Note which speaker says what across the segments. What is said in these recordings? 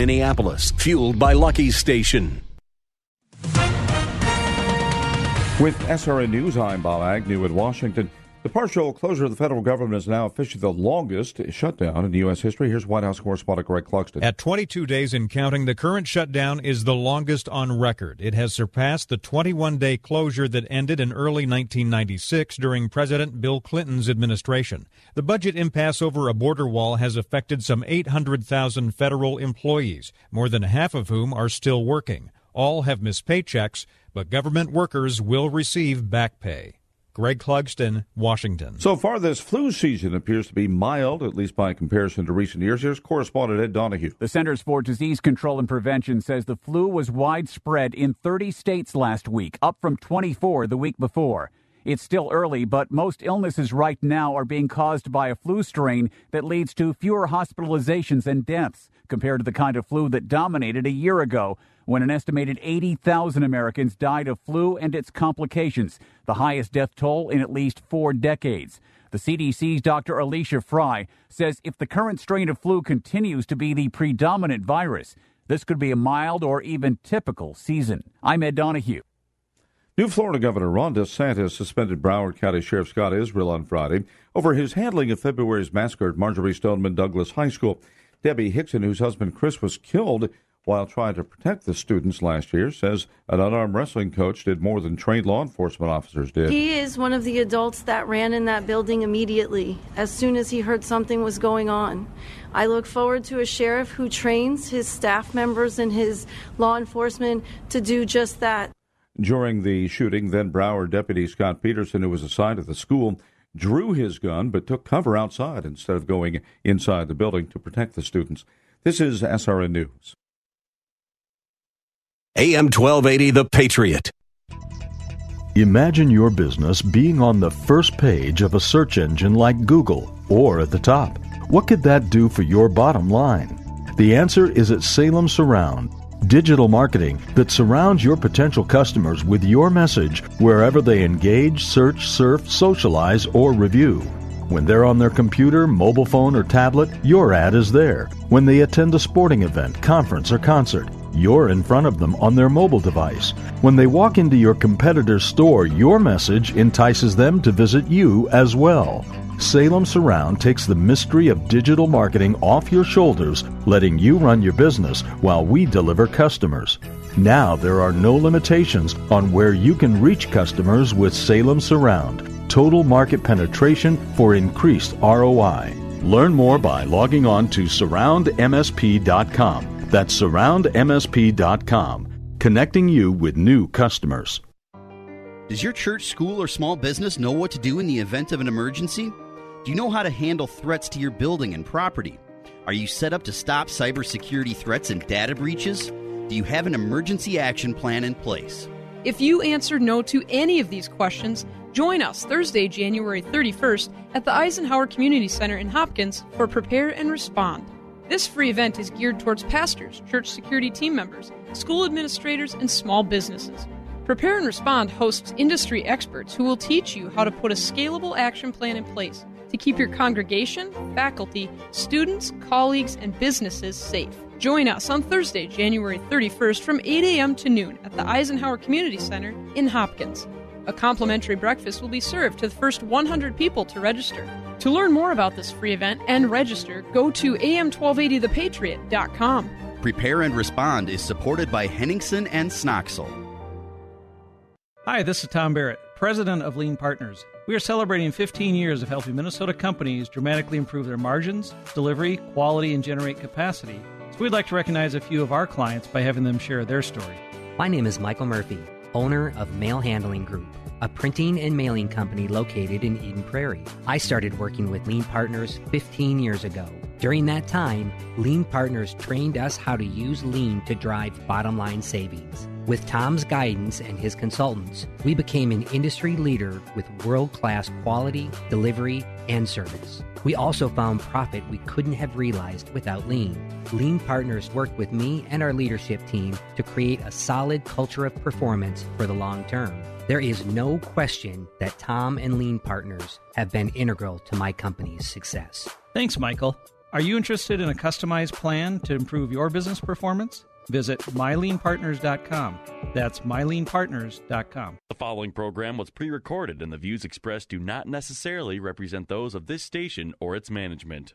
Speaker 1: Minneapolis, fueled by Lucky's Station.
Speaker 2: With SRN News, I'm Bob Agnew in Washington. The partial closure of the federal government is now officially the longest shutdown in U.S. history. Here's White House correspondent Greg Clugston.
Speaker 3: At 22 days and counting, the current shutdown is the longest on record. It has surpassed the 21 day closure that ended in early 1996 during President Bill Clinton's administration. The budget impasse over a border wall has affected some 800,000 federal employees, more than half of whom are still working. All have missed paychecks, but government workers will receive back pay. Greg Clugston, Washington.
Speaker 2: So far, this flu season appears to be mild, at least by comparison to recent years. Here's correspondent Ed Donahue.
Speaker 4: The Centers for Disease Control and Prevention says the flu was widespread in 30 states last week, up from 24 the week before. It's still early, but most illnesses right now are being caused by a flu strain that leads to fewer hospitalizations and deaths compared to the kind of flu that dominated a year ago when an estimated 80,000 Americans died of flu and its complications, the highest death toll in at least four decades. The CDC's Dr. Alicia Fry says if the current strain of flu continues to be the predominant virus, this could be a mild or even typical season. I'm Ed Donahue.
Speaker 2: New Florida Governor Ron DeSantis suspended Broward County Sheriff Scott Israel on Friday over his handling of February's massacre at Marjory Stoneman Douglas High School. Debbie Hixon, whose husband Chris was killed while trying to protect the students last year, says an unarmed wrestling coach did more than trained law enforcement officers did.
Speaker 5: He is one of the adults that ran in that building immediately as soon as he heard something was going on. I look forward to a sheriff who trains his staff members and his law enforcement to do just that.
Speaker 2: During the shooting, then Broward Deputy Scot Peterson, who was assigned to the school, drew his gun but took cover outside instead of going inside the building to protect the students. This is SRN News.
Speaker 1: AM 1280, The Patriot.
Speaker 6: Imagine your business being on the first page of a search engine like Google or at the top. What could that do for your bottom line? The answer is at Salem Surround digital marketing that surrounds your potential customers with your message wherever they engage, search, surf, socialize, or review. When they're on their computer, mobile phone, or tablet, your ad is there. When they attend a sporting event, conference, or concert, you're in front of them on their mobile device. When they walk into your competitor's store, your message entices them to visit you as well. Salem Surround takes the mystery of digital marketing off your shoulders, letting you run your business while we deliver customers. Now there are no limitations on where you can reach customers with Salem Surround. Total market penetration for increased ROI. Learn more by logging on to surroundmsp.com. That's surroundmsp.com, connecting you with new customers.
Speaker 7: Does your church, school, or small business know what to do in the event of an emergency? Do you know how to handle threats to your building and property? Are you set up to stop cybersecurity threats and data breaches? Do you have an emergency action plan in place?
Speaker 8: If you answered no to any of these questions, join us Thursday, January 31st at the Eisenhower Community Center in Hopkins for Prepare and Respond. This free event is geared towards pastors, church security team members, school administrators, and small businesses. Prepare and Respond hosts industry experts who will teach you how to put a scalable action plan in place to keep your congregation, faculty, students, colleagues, and businesses safe. Join us on Thursday, January 31st from 8 a.m. to noon at the Eisenhower Community Center in Hopkins. A complimentary breakfast will be served to the first 100 people to register. To learn more about this free event and register, go to am1280thepatriot.com.
Speaker 7: Prepare and Respond is supported by Henningson and Snoxell.
Speaker 9: Hi, this is Tom Barrett, President of Lean Partners. We are celebrating 15 years of helping Minnesota companies dramatically improve their margins, delivery, quality, and generate capacity. So we'd like to recognize a few of our clients by having them share their story.
Speaker 10: My name is Michael Murphy, owner of Mail Handling Group. A printing and mailing company located in Eden Prairie. I started working with Lean Partners 15 years ago. During that time, Lean Partners trained us how to use Lean to drive bottom line savings. With Tom's guidance and his consultants, we became an industry leader with world class quality, delivery, and service. We also found profit we couldn't have realized without Lean. Lean Partners worked with me and our leadership team to create a solid culture of performance for the long term. There is no question that Tom and Lean Partners have been integral to my company's success.
Speaker 9: Thanks, Michael. Are you interested in a customized plan to improve your business performance? Visit myleanpartners.com. That's myleanpartners.com.
Speaker 11: The following program was pre recorded, and the views expressed do not necessarily represent those of this station or its management.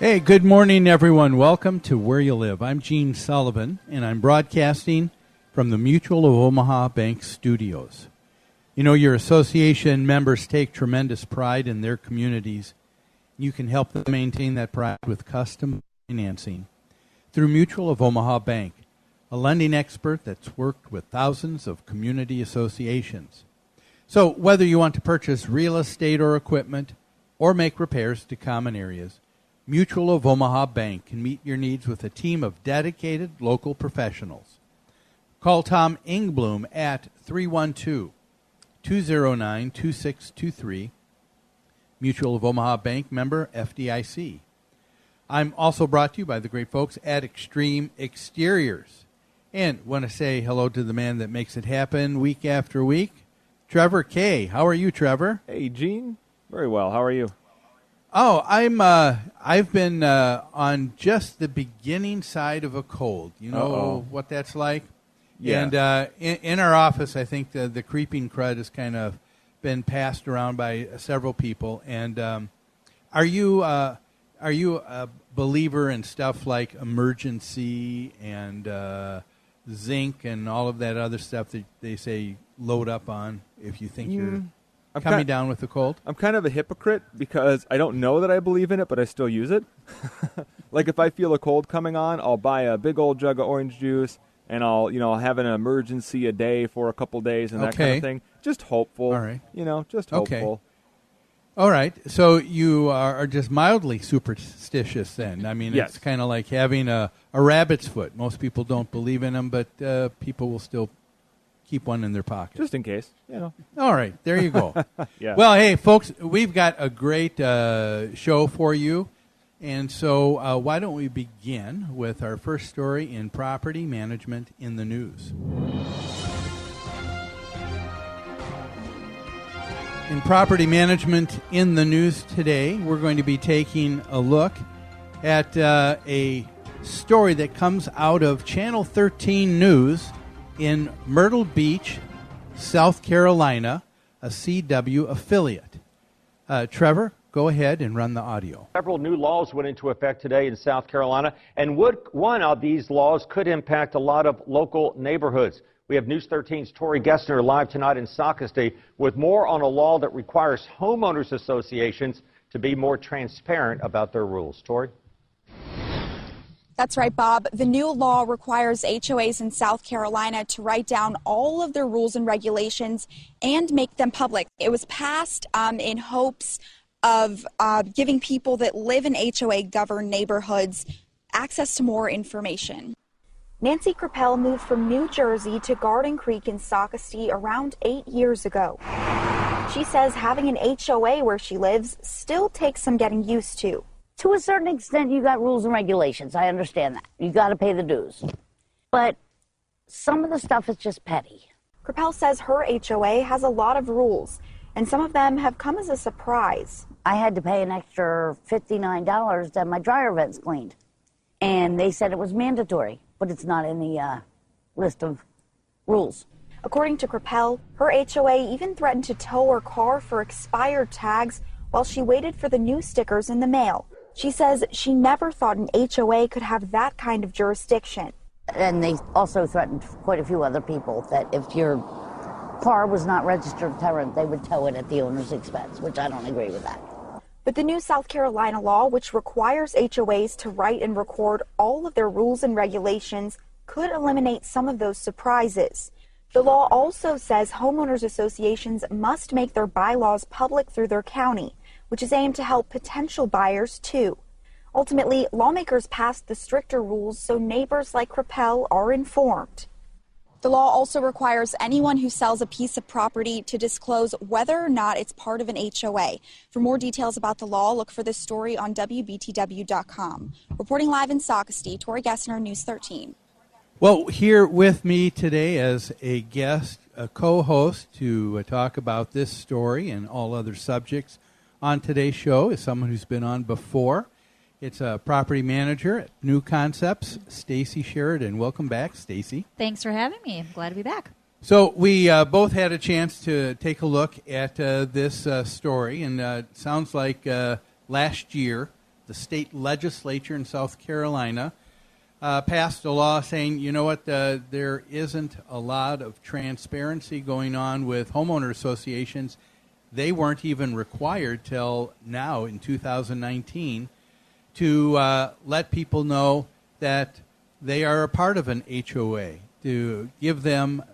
Speaker 12: Hey, good morning, everyone. Welcome to Where You Live. I'm Gene Sullivan, and I'm broadcasting from the Mutual of Omaha Bank Studios. You know, your association members take tremendous pride in their communities. You can help them maintain that pride with custom financing through Mutual of Omaha Bank, a lending expert that's worked with thousands of community associations. So, whether you want to purchase real estate or equipment or make repairs to common areas, Mutual of Omaha Bank can meet your needs with a team of dedicated local professionals. Call Tom Ingbloom at 312 209 2623, Mutual of Omaha Bank member FDIC. I'm also brought to you by the great folks at Extreme Exteriors. And want to say hello to the man that makes it happen week after week, Trevor Kay. How are you, Trevor?
Speaker 13: Hey, Gene. Very well. How are you?
Speaker 12: Oh, I'm. Uh, I've been uh, on just the beginning side of a cold. You know
Speaker 13: Uh-oh.
Speaker 12: what that's like.
Speaker 13: Yeah.
Speaker 12: And uh, in, in our office, I think the, the creeping crud has kind of been passed around by several people. And um, are you uh, are you a believer in stuff like Emergen-C and uh, zinc and all of that other stuff that they say load up on if you think you're
Speaker 13: Mm, I'm
Speaker 12: coming
Speaker 13: ki-
Speaker 12: down with the cold?
Speaker 13: I'm kind of a hypocrite because I don't know that I believe in it, but I still use it. like if I feel a cold coming on, I'll buy a big old jug of orange juice and I'll, you know, I'll have an Emergen-C a day for a couple days and that kind of thing. Just hopeful.
Speaker 12: All right.
Speaker 13: You know, just
Speaker 12: Okay.
Speaker 13: hopeful.
Speaker 12: All right. So you are, are just mildly superstitious then. I mean,
Speaker 13: Yes.
Speaker 12: it's kind of like having a, a rabbit's foot. Most people don't believe in them, but uh, people will still keep one in their pocket.
Speaker 13: Just in case, you know.
Speaker 12: All right. There you go.
Speaker 13: Yeah.
Speaker 12: Well, hey, folks, we've got a great uh, show for you. And so uh, why don't we begin with our first story in property management in the news? In property management in the news today, we're going to be taking a look at uh, a story that comes out of Channel 13 News in Myrtle Beach, South Carolina, a CW affiliate. Uh, Trevor, go ahead and run the audio.
Speaker 14: Several new laws went into effect today in South Carolina, and would, one of these laws could impact a lot of local neighborhoods. We have News 13's Tori Gessner live tonight in Socastee with more on a law that requires homeowners associations to be more transparent about their rules. Tori?
Speaker 15: That's right, Bob. The new law requires HOAs in South Carolina to write down all of their rules and regulations and make them public. It was passed um, in hopes of uh, giving people that live in HOA governed neighborhoods access to more information. Nancy Crapell moved from New Jersey to Garden Creek in Socastee around eight years ago. She says having an HOA where she lives still takes some getting used to.
Speaker 16: To a certain extent, you got rules and regulations. I understand that. You got to pay the dues. But some of the stuff is just petty.
Speaker 15: Crapell says her HOA has a lot of rules, and some of them have come as a surprise.
Speaker 16: I had to pay an extra $59 to have my dryer vents cleaned. and they said it was mandatory, but it's not in the uh, list of rules.
Speaker 15: According to Crapel, her HOA even threatened to tow her car for expired tags while she waited for the new stickers in the mail. She says she never thought an HOA could have that kind of jurisdiction.
Speaker 16: And they also threatened quite a few other people that if your car was not registered current, they would tow it at the owner's expense, which I don't agree with that.
Speaker 15: But the new South Carolina law, which requires HOAs to write and record all of their rules and regulations, could eliminate some of those surprises. The law also says homeowners associations must make their bylaws public through their county, which is aimed to help potential buyers too. Ultimately, lawmakers passed the stricter rules so neighbors like Crapel are informed. The law also requires anyone who sells a piece of property to disclose whether or not it's part of an HOA. For more details about the law, look for this story on WBTW.com. Reporting live in Socastee, Tori Gessner, News 13.
Speaker 12: Well, here with me today as a guest, a co host to uh, talk about this story and all other subjects on today's show is someone who's been on before. It's a property manager at New Concepts, Stacy Sheridan. Welcome back, Stacy.
Speaker 17: Thanks for having me. I'm glad to be back.
Speaker 12: So we uh, both had a chance to take a look at uh, this uh, story, and uh, it sounds like uh, last year the state legislature in South Carolina uh, passed a law saying, you know what, there isn't a lot of transparency going on with homeowner associations. They weren't even required till now in 2019 to uh, let people know that they are a part of an HOA, to give them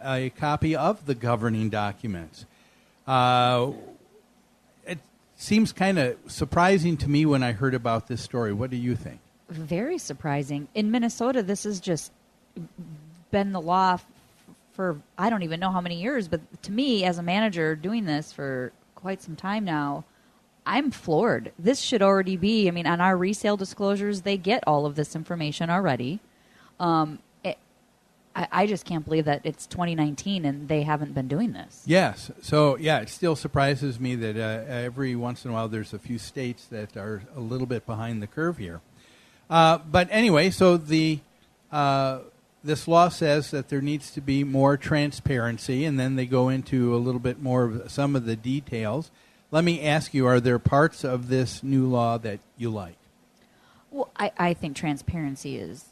Speaker 12: a copy of the governing documents. Uh, it seems kind of surprising to me when I heard about this story. What do you think?
Speaker 17: Very surprising. In Minnesota, this has just been the law for I don't even know how many years, but to me, as a manager doing this for quite some time now, I'm floored. This should already be. I mean, on our resale disclosures, they get all of this information already. Um, it, I, I, just can't believe that it's 2019 and they haven't been doing this.
Speaker 12: Yes. So yeah, it still surprises me that uh, every once in a while there's a few states that are a little bit behind the curve here. Uh, but anyway, so the uh, this law says that there needs to be more transparency, and then they go into a little bit more of some of the details. Let me ask you: Are there parts of this new law that you like?
Speaker 17: Well, I, I think transparency is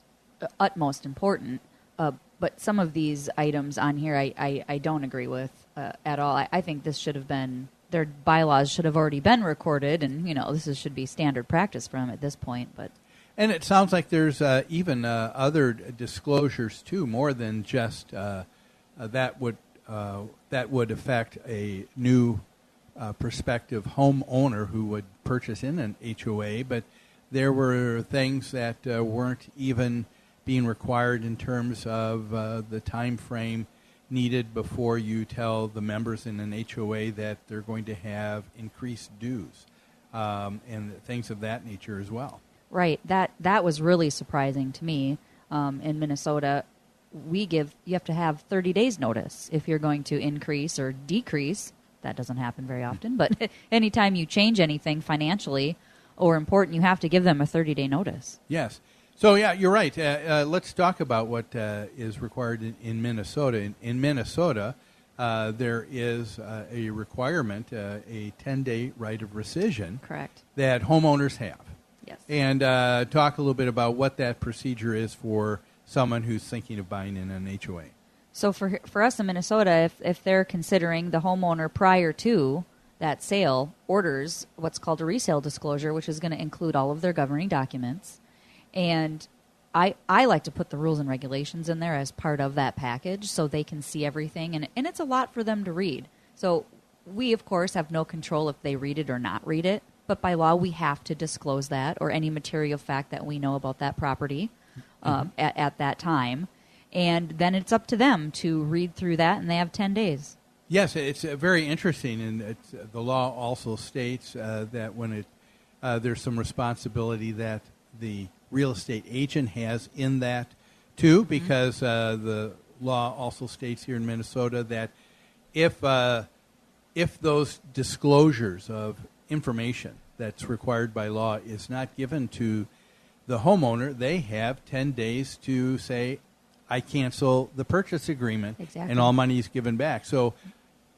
Speaker 17: utmost important, uh, but some of these items on here I, I, I don't agree with uh, at all. I, I think this should have been their bylaws should have already been recorded, and you know this is, should be standard practice for them at this point. But
Speaker 12: and it sounds like there's uh, even uh, other disclosures too, more than just uh, uh that would uh, that would affect a new uh, prospective homeowner who would purchase in an HOA, but there were things that weren't even being required in terms of the time frame needed before you tell the members in an HOA that they're going to have increased dues um, and things of that nature as well.
Speaker 17: Right. That that was really surprising to me. Um, in Minnesota, we give you have to have 30 days notice if you're going to increase or decrease that doesn't happen very often. But anytime you change anything financially or important, you have to give them a 30 day notice.
Speaker 12: Yes. So, yeah, you're right. Uh, uh, let's talk about what uh, is required in, in Minnesota. In, in Minnesota, uh, there is uh, a requirement, uh, a 10 day right of rescission.
Speaker 17: Correct.
Speaker 12: That homeowners have.
Speaker 17: Yes.
Speaker 12: And uh, talk a little bit about what that procedure is for someone who's thinking of buying in an HOA.
Speaker 17: So for for us in Minnesota, if if they're considering the homeowner prior to that sale orders what's called a resale disclosure, which is going to include all of their governing documents, and I I like to put the rules and regulations in there as part of that package so they can see everything, and and it's a lot for them to read. So we of course have no control if they read it or not read it, but by law we have to disclose that or any material fact that we know about that property uh, mm-hmm. at, at that time and then it's up to them to read through that, and they have 10 days.
Speaker 12: Yes, it's uh, very interesting, and uh, the law also states uh, that when it uh, there's some responsibility that the real estate agent has in that too, mm-hmm. because uh, the law also states here in Minnesota that if uh, if those disclosures of information that's required by law is not given to the homeowner, they have 10 days to say, I cancel the purchase agreement,
Speaker 17: Exactly.
Speaker 12: and all money is given back. So,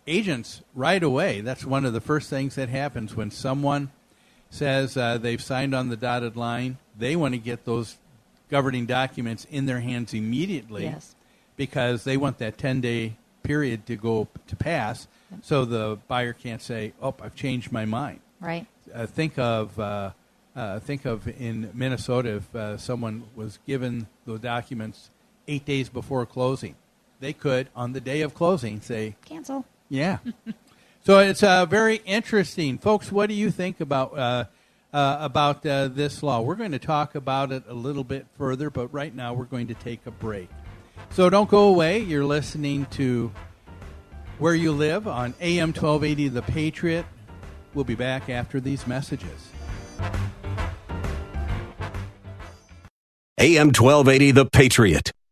Speaker 12: agents, right away, that's one of the first things that happens when someone says uh, they've signed on the dotted line, they want to get those governing documents in their hands immediately
Speaker 17: Yes.
Speaker 12: because they want that 10 day period to go to pass so the buyer can't say, oh, I've changed my mind
Speaker 17: Right.
Speaker 12: uh, think of uh, uh, think of in Minnesota if uh, someone was given the documents eight days before closing, they could on the day of closing say
Speaker 17: Cancel.
Speaker 12: Yeah. so it's uh, very interesting, folks. What do you think about uh, uh, about uh, this law? We're going to talk about it a little bit further, but right now we're going to take a break. So don't go away. You're listening to Where You Live on AM 1280 The Patriot. We'll be back after these messages.
Speaker 1: AM 1280 The Patriot.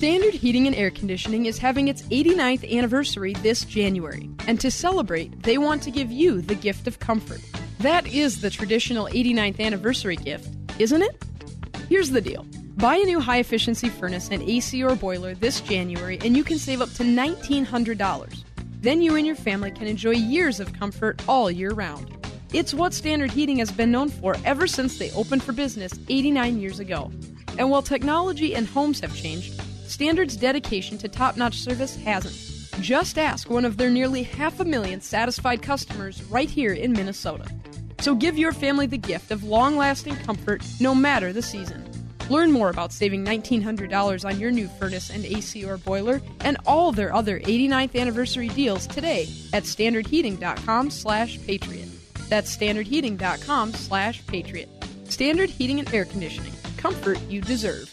Speaker 8: Standard Heating and Air Conditioning is having its 89th anniversary this January. And to celebrate, they want to give you the gift of comfort. That is the traditional 89th anniversary gift, isn't it? Here's the deal buy a new high efficiency furnace and AC or boiler this January, and you can save up to $1,900. Then you and your family can enjoy years of comfort all year round. It's what Standard Heating has been known for ever since they opened for business 89 years ago. And while technology and homes have changed, Standard's dedication to top notch service hasn't. Just ask one of their nearly half a million satisfied customers right here in Minnesota. So give your family the gift of long lasting comfort no matter the season. Learn more about saving $1,900 on your new furnace and AC or boiler and all their other 89th anniversary deals today at standardheating.com slash patriot. That's standardheating.com slash patriot. Standard Heating and Air Conditioning. Comfort you deserve.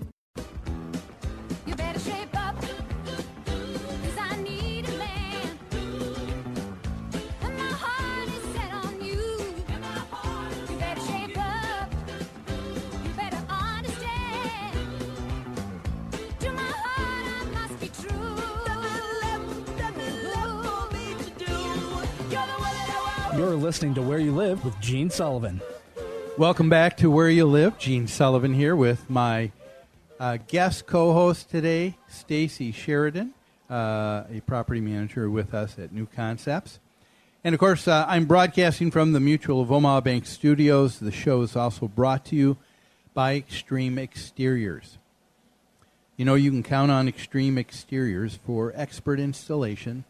Speaker 18: You're listening to Where You Live with Gene Sullivan.
Speaker 12: Welcome back to Where You Live. Gene Sullivan here with my uh, guest co-host today, Stacy Sheridan, uh, a property manager with us at New Concepts. And of course, uh, I'm broadcasting from the Mutual of Omaha Bank studios. The show is also brought to you by Extreme Exteriors. You know, you can count on Extreme Exteriors for expert installation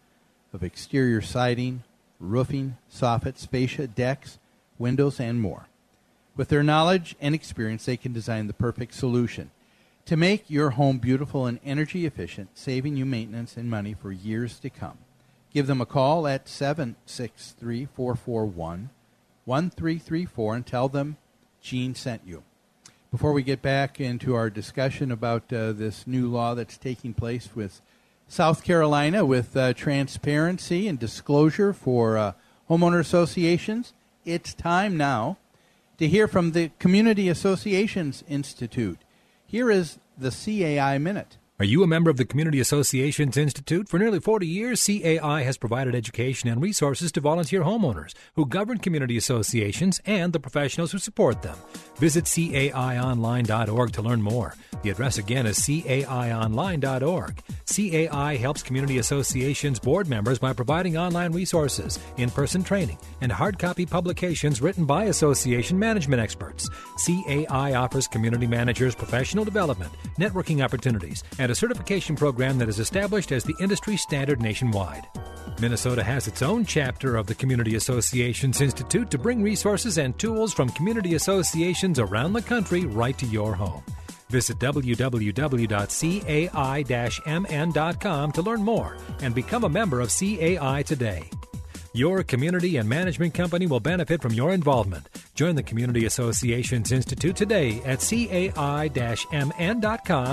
Speaker 12: of exterior siding, roofing, soffits, fascia, decks, windows, and more. With their knowledge and experience, they can design the perfect solution to make your home beautiful and energy efficient, saving you maintenance and money for years to come. Give them a call at 763 441 1334 and tell them Gene sent you. Before we get back into our discussion about uh, this new law that's taking place with South Carolina with uh, transparency and disclosure for uh, homeowner associations, it's time now to hear from the Community Associations Institute. Here is the CAI Minute.
Speaker 19: Are you a member of the Community Associations Institute? For nearly 40 years, CAI has provided education and resources to volunteer homeowners who govern community associations and the professionals who support them. Visit caionline.org to learn more. The address again is caionline.org. CAI helps community associations board members by providing online resources, in person training, and hard copy publications written by association management experts. CAI offers community managers professional development, networking opportunities, and a certification program that is established as the industry standard nationwide. Minnesota has its own chapter of the Community Associations Institute to bring resources and tools from community associations around the country right to your home. Visit www.cai-mn.com to learn more and become a member of CAI today. Your community and management company will benefit from your involvement. Join the Community Associations Institute today at cai-mn.com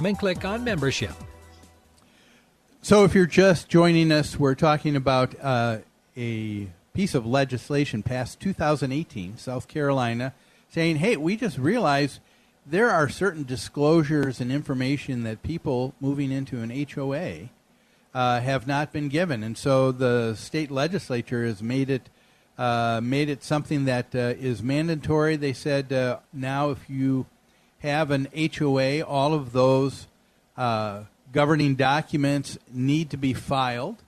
Speaker 19: and click on membership.
Speaker 12: So, if you're just joining us, we're talking about uh, a piece of legislation passed 2018, South Carolina, saying, hey, we just realized there are certain disclosures and information that people moving into an HOA uh, have not been given, and so the state legislature has made it uh, made it something that uh, is mandatory. They said uh, now if you have an HOA, all of those uh, governing documents need to be filed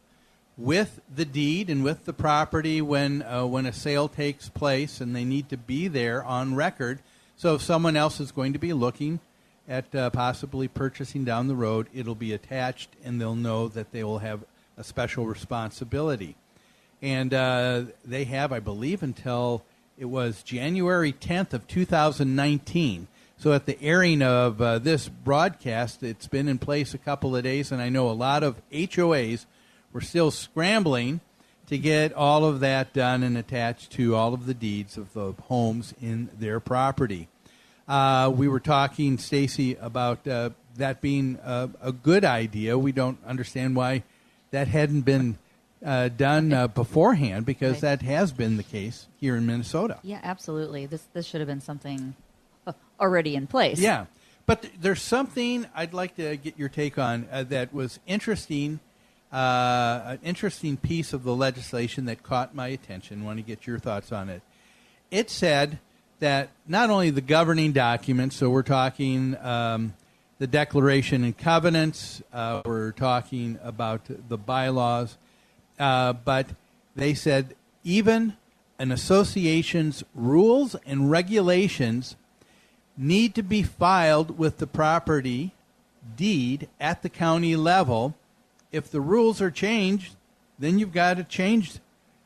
Speaker 12: with the deed and with the property when uh, when a sale takes place, and they need to be there on record. So if someone else is going to be looking at possibly purchasing down the road, it'll be attached, and they'll know that they will have a special responsibility. And uh, they have, I believe, until it was January 10th of 2019. So at the airing of uh, this broadcast, it's been in place a couple of days, and I know a lot of HOAs were still scrambling to get all of that done and attached to all of the deeds of the homes in their property. Uh, we were talking, Stacy, about uh, that being a, a, good idea. We don't understand why that hadn't been uh, done uh, beforehand, because right. that has been the case here in Minnesota.
Speaker 17: Yeah, absolutely. This this should have been something uh, already in place.
Speaker 12: Yeah, but th- there's something I'd like to get your take on uh, that was interesting. an interesting piece of the legislation that caught my attention. I want to get your thoughts on it. It said that not only the governing documents, so we're talking um, the Declaration and Covenants, uh, we're talking about the bylaws, uh, but they said even an association's rules and regulations need to be filed with the property deed at the county level. If the rules are changed, then you've got to change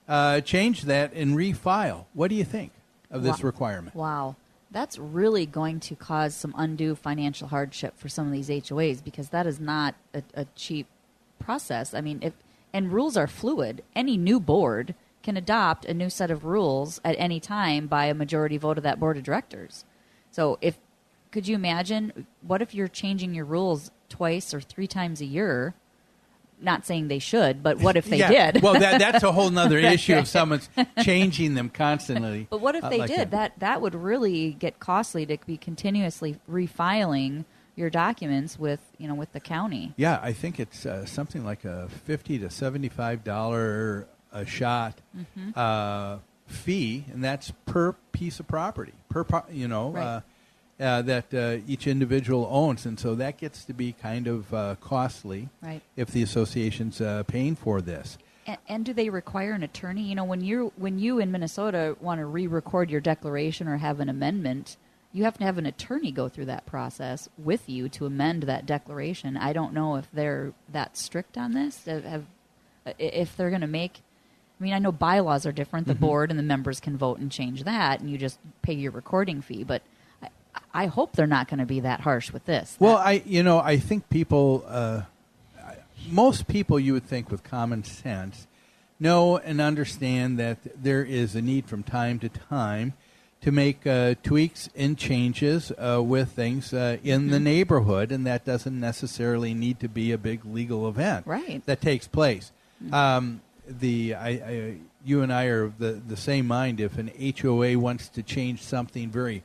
Speaker 12: uh, change that and refile. What do you think? of this
Speaker 17: wow.
Speaker 12: requirement.
Speaker 17: Wow. That's really going to cause some undue financial hardship for some of these HOAs because that is not a, a cheap process. I mean, if and rules are fluid. Any new board can adopt a new set of rules at any time by a majority vote of that board of directors. So if could you imagine what if you're changing your rules twice or three times a year? not saying they should, but what if they
Speaker 12: yeah.
Speaker 17: did?
Speaker 12: well, that, that's a whole other issue of someone's changing them constantly.
Speaker 17: But what if they
Speaker 12: like
Speaker 17: did? That. that that would really get costly to be continuously refiling your documents with you know with the county.
Speaker 12: Yeah, I think it's uh, something like a fifty to seventy five dollar a shot mm-hmm. uh, fee, and that's per piece of property per pro- you know.
Speaker 17: Right.
Speaker 12: Uh, uh, that uh, each individual owns, and so that gets to be kind of uh, costly
Speaker 17: right.
Speaker 12: if the association's uh, paying for this.
Speaker 17: And, and, do they require an attorney? You know, when you when you in Minnesota want to re-record your declaration or have an amendment, you have to have an attorney go through that process with you to amend that declaration. I don't know if they're that strict on this. Have, if they're going to make I mean, I know bylaws are different. The
Speaker 12: Mhm.
Speaker 17: board and the members can vote and change that, and you just pay your recording fee. But I, I hope they're not going to be that harsh with this.
Speaker 12: Well, I you know I think people, uh, most people you would think with common sense, know and understand that there is a need from time to time to make uh, tweaks and changes uh, with things uh, in the
Speaker 17: Mhm.
Speaker 12: neighborhood, and that doesn't necessarily need to be a big legal event
Speaker 17: Right.
Speaker 12: that takes place. Um, the I, I, you and I are of the the same mind. If an HOA wants to change something very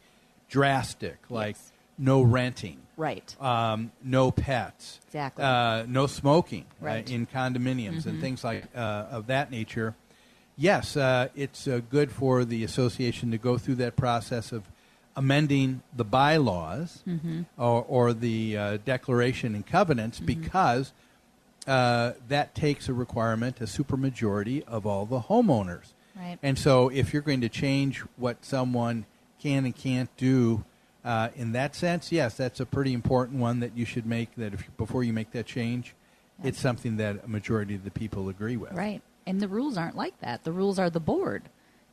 Speaker 12: drastic, like no renting,
Speaker 17: Right.
Speaker 12: um, no pets,
Speaker 17: Exactly.
Speaker 12: uh, no smoking uh,
Speaker 17: Right.
Speaker 12: in condominiums
Speaker 17: Mhm.
Speaker 12: and things like uh, of that nature. Yes, uh, it's uh, good for the association to go through that process of amending the bylaws
Speaker 17: Mhm.
Speaker 12: or, or the uh, declaration and covenants
Speaker 17: Mhm.
Speaker 12: because uh, that takes a requirement, a supermajority of all the homeowners.
Speaker 17: Right.
Speaker 12: And so, if you're going to change what someone can and can't do uh, in that sense, yes, that's a pretty important one that you should make. That if before you make that change, it's something that a majority of the people agree with.
Speaker 17: Right. And the rules aren't like that. The rules are the board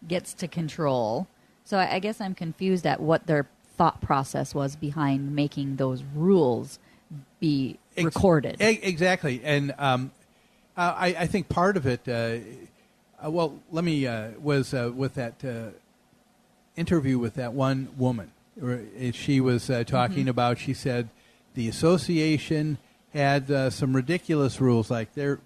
Speaker 17: gets to control. So I, I guess I'm confused at what their thought process was behind making those rules be
Speaker 12: Ex-
Speaker 17: recorded.
Speaker 12: e- exactly, and um, uh, I, I think part of it. Uh, uh, well, let me uh, was uh, with that uh, interview with that one woman. She was talking
Speaker 17: Mhm.
Speaker 12: about. She said the association had some ridiculous rules, like they're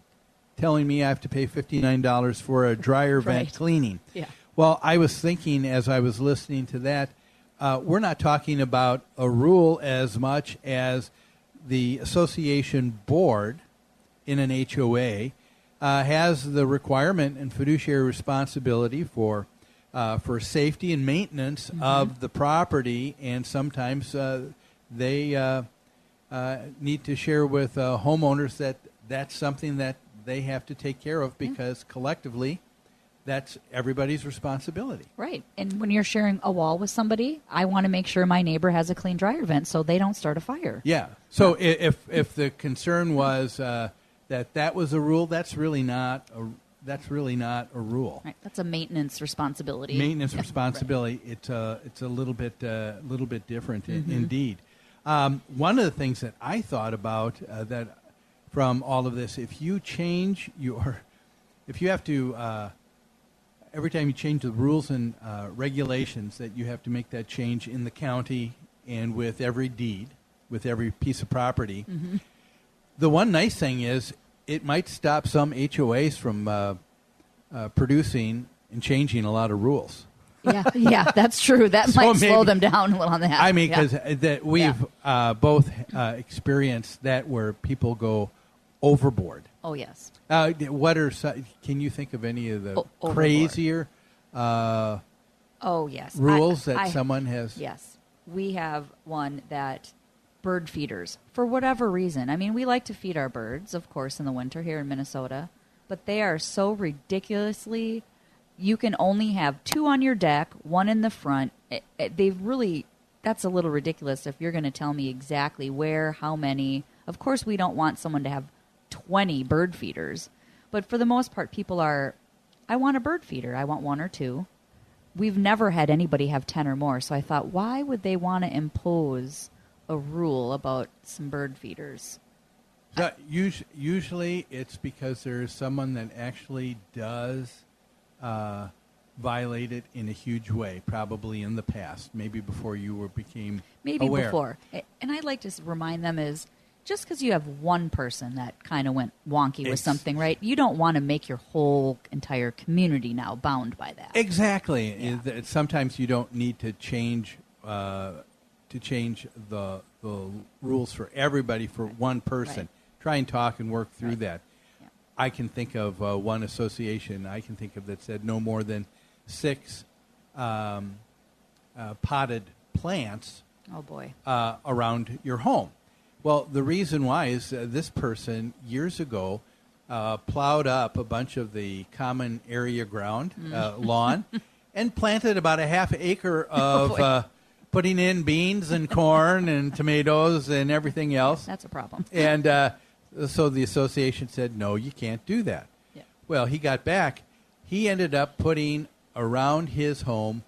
Speaker 12: telling me I have to pay fifty nine dollars for a dryer vent cleaning.
Speaker 17: Yeah.
Speaker 12: Well, I was thinking as I was listening to that, uh, we're not talking about a rule as much as the association board in an HOA uh, has the requirement and fiduciary responsibility for uh, for safety and maintenance of the property, and sometimes uh, they uh, uh, need to share with uh, homeowners that that's something that they have to take care of because collectively, that's everybody's responsibility.
Speaker 17: Right. And when you're sharing a wall with somebody, I want to make sure my neighbor has a clean dryer vent so they don't start a fire.
Speaker 12: Yeah. So i if if the concern was uh, that that was a rule, that's really not a that's really not a rule.
Speaker 17: Right. That's a maintenance responsibility.
Speaker 12: Maintenance
Speaker 17: Yeah.
Speaker 12: responsibility. It's a it's a little bit uh, little bit different i-
Speaker 17: Mhm.
Speaker 12: indeed. Um, one of the things that I thought about uh, that from all of this, if you change your, if you have to. Uh, Every time you change the rules and uh, regulations, that you have to make that change in the county and with every deed, with every piece of property.
Speaker 17: Mhm.
Speaker 12: The one nice thing is it might stop some HOAs from uh, uh, producing and changing a lot of rules.
Speaker 17: Yeah, yeah, that's true. That
Speaker 12: So
Speaker 17: might slow them down a little on that.
Speaker 12: I mean,
Speaker 17: Yeah.
Speaker 12: because that we've uh, both uh, experienced that where people go overboard.
Speaker 17: Oh yes.
Speaker 12: Uh, what are can you think of any of the
Speaker 17: O-
Speaker 12: crazier uh,
Speaker 17: Oh yes.
Speaker 12: rules
Speaker 17: I-
Speaker 12: that
Speaker 17: I-
Speaker 12: someone has?
Speaker 17: Yes, we have one that bird feeders for whatever reason. I mean, we like to feed our birds, of course, in the winter here in Minnesota, but they are so ridiculously. You can only have two on your deck, one in the front. It, it, they've really. That's a little ridiculous if you're going to tell me exactly where, how many. Of course, we don't want someone to have 20 bird feeders, but for the most part, people are. I want a bird feeder. I want one or two we've never had anybody have 10 or more. So I thought, why would they want to impose a rule about some bird feeders?
Speaker 12: So us- usually, it's because there's someone that actually does uh, violate it in a huge way, probably in the past, maybe before you were became
Speaker 17: Maybe
Speaker 12: aware.
Speaker 17: before. And I'd like to remind them is just because you have one person that kind of went wonky with
Speaker 12: Ex-
Speaker 17: something, right? You don't want to make your whole entire community now bound by that.
Speaker 12: Exactly. That Sometimes you don't need to change uh, to change the the rules for everybody for one person. Try and talk and work through that. I can think of uh, one association I can think of that said no more than six um, uh, potted plants
Speaker 17: Oh boy.
Speaker 12: uh, around your home. Well, the reason why is uh, this person years ago uh, plowed up a bunch of the common area ground uh,
Speaker 17: Mm.
Speaker 12: lawn and planted about a half acre
Speaker 17: Oh,
Speaker 12: of uh, putting in beans and corn and tomatoes and everything else.
Speaker 17: That's a problem.
Speaker 12: And uh, so the association said, no, you can't do that.
Speaker 17: Yeah.
Speaker 12: Well, he got back. he ended up putting around his home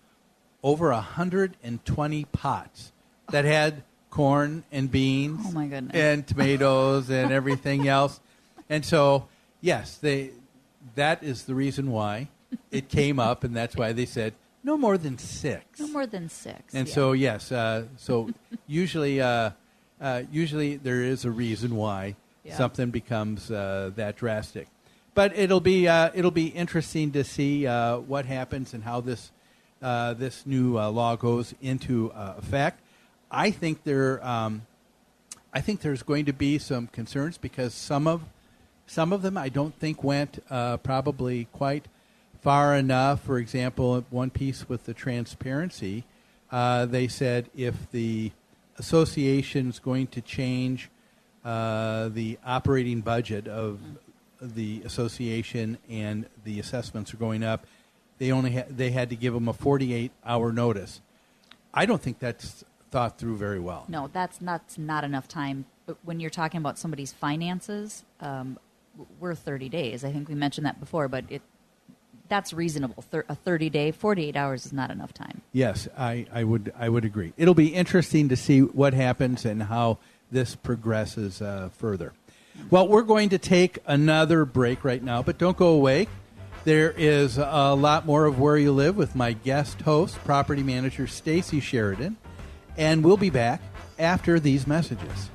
Speaker 12: over 120 pots that had corn and beans
Speaker 17: Oh, my goodness.
Speaker 12: and tomatoes and everything else. And so, yes, they that is the reason why it came up, and that's why they said no more than six.
Speaker 17: No more than six.
Speaker 12: And
Speaker 17: yeah.
Speaker 12: so, yes, uh, so usually, uh, uh, usually there is a reason why
Speaker 17: Yeah.
Speaker 12: something becomes uh, that drastic. But it'll be uh, it'll be interesting to see uh, what happens and how this uh, this new uh, law goes into uh, effect. I think there um, I think there's going to be some concerns because some of some of them I don't think went uh, probably quite far enough. For example, one piece with the transparency, uh, they said if the association is going to change uh, the operating budget of the association and the assessments are going up, they only ha- they had to give them a 48 hour notice. I don't think that's thought through very well.
Speaker 17: No, that's not not enough time. But when you're talking about somebody's finances, um, we're 30 days. I think we mentioned that before, but it that's reasonable. Thir- a 30 day, 48 hours is not enough time.
Speaker 12: Yes, I, I would I would agree. It'll be interesting to see what happens and how this progresses uh, further. Well, we're going to take another break right now, but don't go away. There is a lot more of Where You Live with my guest host, property manager Stacy Sheridan, and we'll be back after these messages.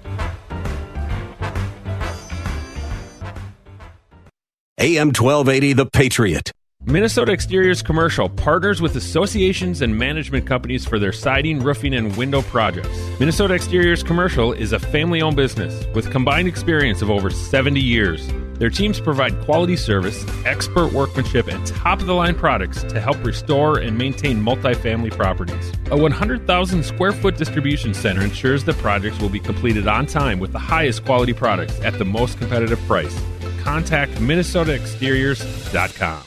Speaker 1: AM 1280, The Patriot.
Speaker 20: Minnesota Exteriors Commercial partners with associations and management companies for their siding, roofing, and window projects. Minnesota Exteriors Commercial is a family owned business with combined experience of over 70 years. Their teams provide quality service, expert workmanship, and top of the line products to help restore and maintain multifamily properties. A 100,000 square foot distribution center ensures that projects will be completed on time with the highest quality products at the most competitive price. Contact MinnesotaExteriors.com.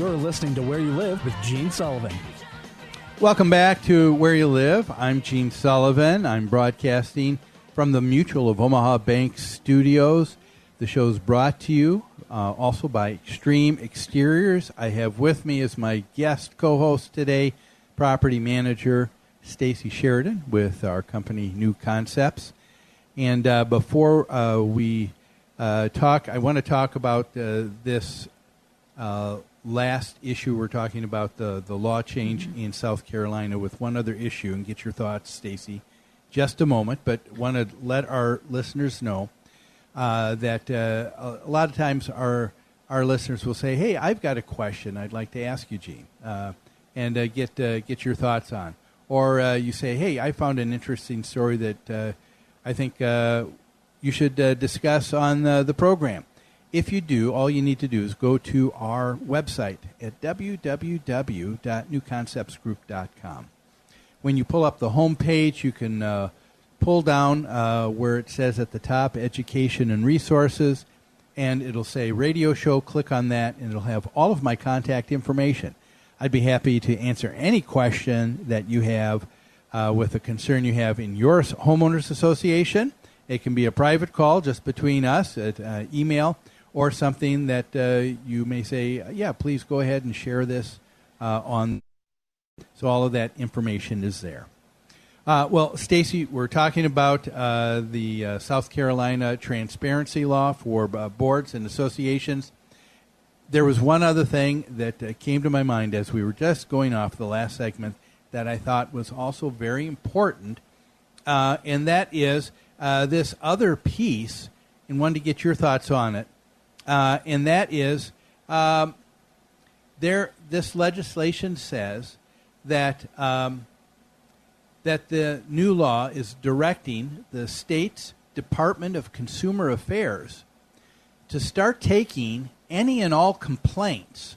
Speaker 18: You're listening to Where You Live with Gene Sullivan.
Speaker 12: Welcome back to Where You Live. I'm Gene Sullivan. I'm broadcasting from the Mutual of Omaha Bank studios. The show is brought to you uh, also by Extreme Exteriors. I have with me as my guest co host today, property manager Stacy Sheridan with our company New Concepts. And uh, before uh, we uh, talk, I want to talk about uh, this uh, last issue we're talking about the the law change
Speaker 17: Mm-hmm.
Speaker 12: in South Carolina with one other issue and get your thoughts, Stacy. Just a moment, but want to let our listeners know uh, that uh, a a lot of times our our listeners will say, "Hey, I've got a question I'd like to ask you, Gene," uh, and uh, get uh, get your thoughts on. Or uh, you say, "Hey, I found an interesting story that uh, I think uh, you should uh, discuss on uh, the program." If you do, all you need to do is go to our website at www.newconceptsgroup.com. When you pull up the home page, you can uh, pull down uh, where it says at the top Education and Resources, and it'll say Radio Show. Click on that, and it'll have all of my contact information. I'd be happy to answer any question that you have uh, with a concern you have in your homeowners association. It can be a private call just between us at uh, email or something that uh, you may say, yeah, please go ahead and share this uh, on. So all of that information is there. Uh, well, Stacy, we're talking about uh, the uh, South Carolina transparency law for uh, boards and associations. There was one other thing that came to my mind as we were just going off the last segment that I thought was also very important, and that is this other piece, and wanted to get your thoughts on it, uh, and that is um, there. This legislation says that um, that the new law is directing the state's Department of Consumer Affairs to start taking any and all complaints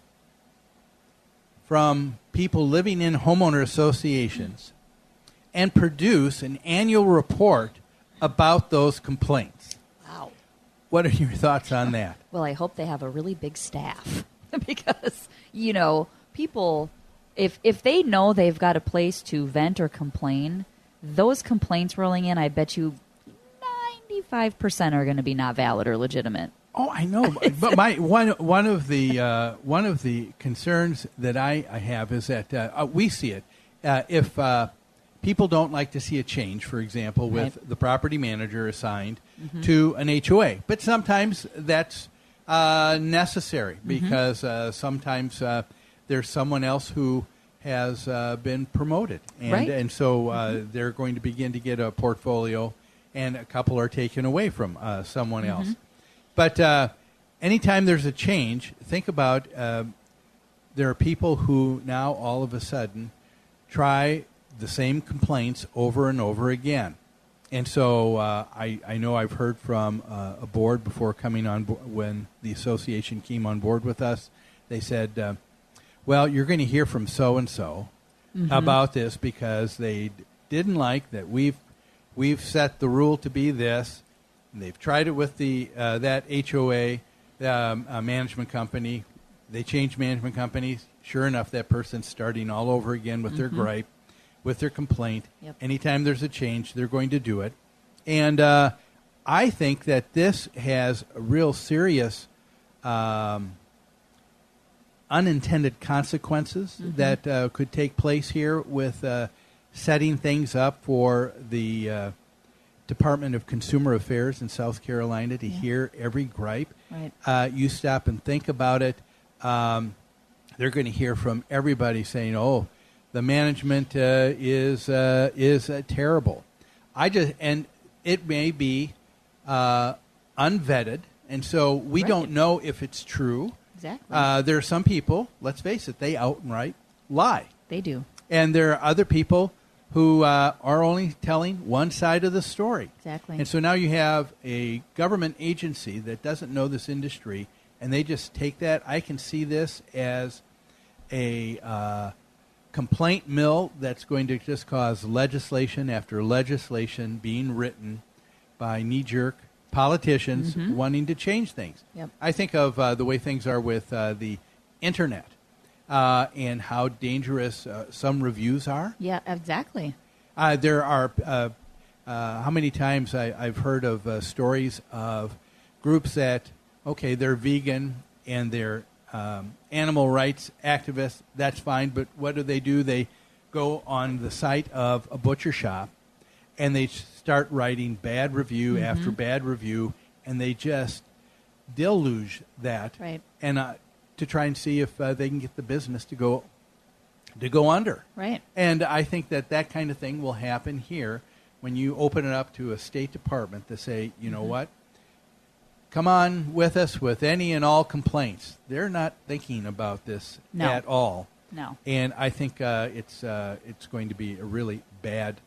Speaker 12: from people living in homeowner associations and produce an annual report about those complaints. What are your thoughts on that?
Speaker 17: Well, I hope they have a really big staff because you know people if if they know they've got a place to vent or complain, those complaints rolling in, I bet you ninety five percent are going to be not valid or legitimate.
Speaker 12: Oh, I know, but- but my one one of the uh, one of the concerns that I, I have is that uh, uh, we see it uh, if uh, people don't like to see a change, for example, with
Speaker 17: Right.
Speaker 12: the property manager assigned
Speaker 17: Mhm.
Speaker 12: to an HOA, but sometimes that's uh, necessary
Speaker 17: Mhm.
Speaker 12: because uh, sometimes uh, there's someone else who has uh, been promoted, and
Speaker 17: Right.
Speaker 12: and so uh, they're going to begin to get a portfolio, and a couple are taken away from uh, someone else.
Speaker 17: Mhm.
Speaker 12: But uh, anytime there's a change, think about uh, there are people who now all of a sudden try the same complaints over and over again. And so uh, I, I know I've heard from uh, a board before coming on bo- when the association came on board with us. They said, uh, "Well, you're going to hear from so and so about this because they d- didn't like that we've we've set the rule to be this, and they've tried it with the uh, that HOA um, uh, management company. They changed management companies. Sure enough, that person's starting all over again with their
Speaker 17: Mhm.
Speaker 12: gripe, with their complaint.
Speaker 17: Yep.
Speaker 12: Anytime there's a change, they're going to do it. And uh, I think that this has a real serious um, unintended consequences
Speaker 17: Mhm.
Speaker 12: that uh, could take place here with uh, setting things up for the uh, Department of Consumer Affairs in South Carolina to
Speaker 17: Yeah.
Speaker 12: hear every gripe.
Speaker 17: Right.
Speaker 12: Uh, you stop and think about it. Um, they're going to hear from everybody saying, "Oh, the management uh, is uh, is uh, terrible." I just and it may be uh, unvetted, and so we
Speaker 17: Right.
Speaker 12: don't know if it's true.
Speaker 17: Exactly.
Speaker 12: Uh, there are some people. Let's face it; they outright lie.
Speaker 17: They do.
Speaker 12: And there are other people who uh, are only telling one side of the story.
Speaker 17: Exactly.
Speaker 12: And so now you have a government agency that doesn't know this industry, and they just take that. I can see this as a uh, complaint mill that's going to just cause legislation after legislation being written by knee jerk politicians
Speaker 17: Mhm.
Speaker 12: wanting to change things.
Speaker 17: Yep.
Speaker 12: I think of uh, the way things are with uh, the internet. uh, and how dangerous uh, some reviews are.
Speaker 17: Yeah, exactly.
Speaker 12: Uh, there are uh, uh, how many times I, have heard of uh, stories of groups that okay they're vegan and they're um, animal rights activists. That's fine, but what do they do? They go on the site of a butcher shop and they start writing bad review
Speaker 17: Mhm.
Speaker 12: after bad review, and they just deluge that,
Speaker 17: Right.
Speaker 12: and uh, to try and see if uh, they can get the business to go to go under.
Speaker 17: Right.
Speaker 12: And I think that that kind of thing will happen here when you open it up to a State Department to say, you know
Speaker 17: Mhm.
Speaker 12: what, come on with us with any and all complaints. They're not thinking about this
Speaker 17: No.
Speaker 12: at all.
Speaker 17: No.
Speaker 12: And I think uh, it's uh, it's going to be a really bad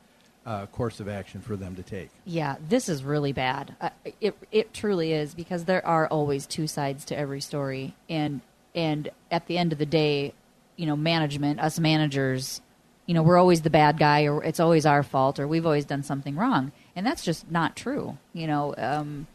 Speaker 12: uh, course of action for them to take.
Speaker 17: Yeah, this is really bad. Uh, it it truly is because there are always two sides to every story, and and at the end of the day, you know, management, us managers, you know, we're always the bad guy, or it's always our fault, or we've always done something wrong, and that's just not true. You know, um,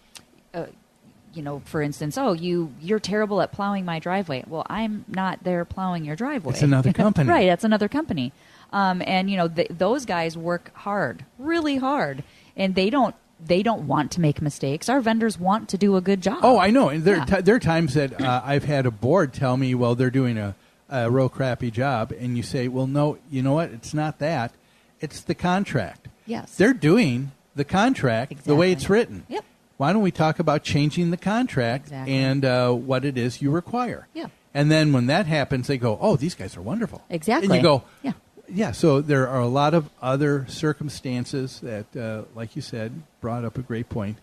Speaker 17: you know, for instance, oh, you you're terrible at plowing my driveway. Well, I'm not there plowing your driveway.
Speaker 12: It's another company.
Speaker 17: right? That's another company. Um, and you know, th- those guys work hard, really hard, and they don't they don't want to make mistakes. Our vendors want to do a good job.
Speaker 12: Oh, I know. And there,
Speaker 17: Yeah.
Speaker 12: ti- there are times that uh, I've had a board tell me, well, they're doing a, a real crappy job. And you say, well, no, you know what? It's not that. It's the contract.
Speaker 17: Yes.
Speaker 12: They're doing the contract the way it's written.
Speaker 17: Yep.
Speaker 12: Why don't we talk about changing the contract
Speaker 17: Exactly.
Speaker 12: and uh, what it is you require?
Speaker 17: Yeah.
Speaker 12: And then when that happens, they go, oh, these guys are wonderful.
Speaker 17: Exactly.
Speaker 12: And you go,
Speaker 17: Yeah.
Speaker 12: yeah, so there are a lot of other circumstances that, uh, like you said, brought up a great point.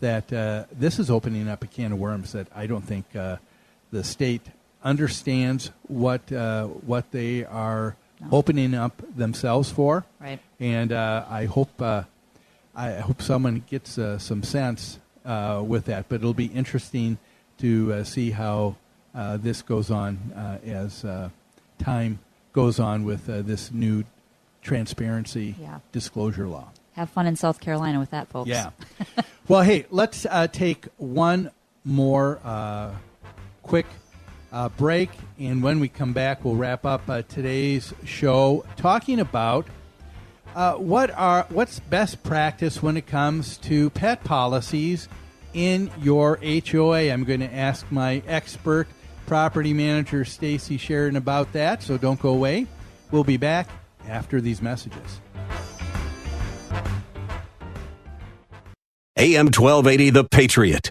Speaker 12: That uh, this is opening up a can of worms that I don't think uh, the state understands what uh, what they are opening up themselves for.
Speaker 17: Right.
Speaker 12: And uh, I hope uh, I hope someone gets uh, some sense uh, with that. But it'll be interesting to uh, see how uh, this goes on uh, as uh, time goes on with uh, this new transparency
Speaker 17: Yeah.
Speaker 12: disclosure law.
Speaker 17: Have fun in South Carolina with that, folks.
Speaker 12: Yeah. well, hey, let's uh, take one more uh, quick uh, break, and when we come back, we'll wrap up uh, today's show talking about uh, what are what's best practice when it comes to pet policies in your HOA. I'm going to ask my expert property manager Stacy Sheridan about that, so don't go away. We'll be back after these messages.
Speaker 1: AM 1280, The Patriot.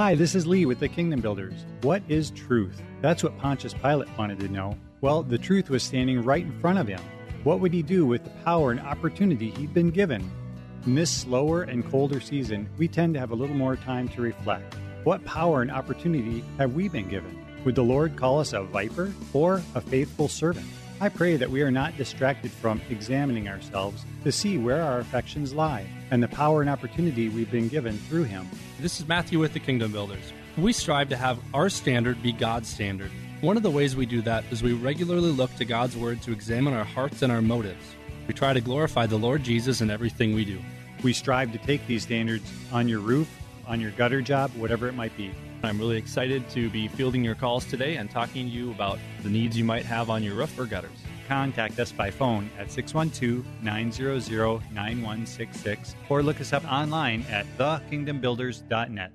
Speaker 21: Hi, this is Lee with the Kingdom Builders. What is truth? That's what Pontius Pilate wanted to know. Well, the truth was standing right in front of him. What would he do with the power and opportunity he'd been given? In this slower and colder season, we tend to have a little more time to reflect. What power and opportunity have we been given? Would the Lord call us a viper or a faithful servant? I pray that we are not distracted from examining ourselves to see where our affections lie and the power and opportunity we've been given through Him.
Speaker 22: This is Matthew with the Kingdom Builders. We strive to have our standard be God's standard. One of the ways we do that is we regularly look to God's Word to examine our hearts and our motives. We try to glorify the Lord Jesus in everything we do.
Speaker 21: We strive to take these standards on your roof, on your gutter job, whatever it might be.
Speaker 20: I'm really excited to be fielding your calls today and talking to you about the needs you might have on your roof or gutters.
Speaker 21: Contact us by phone at 612 900 9166 or look us up online at thekingdombuilders.net.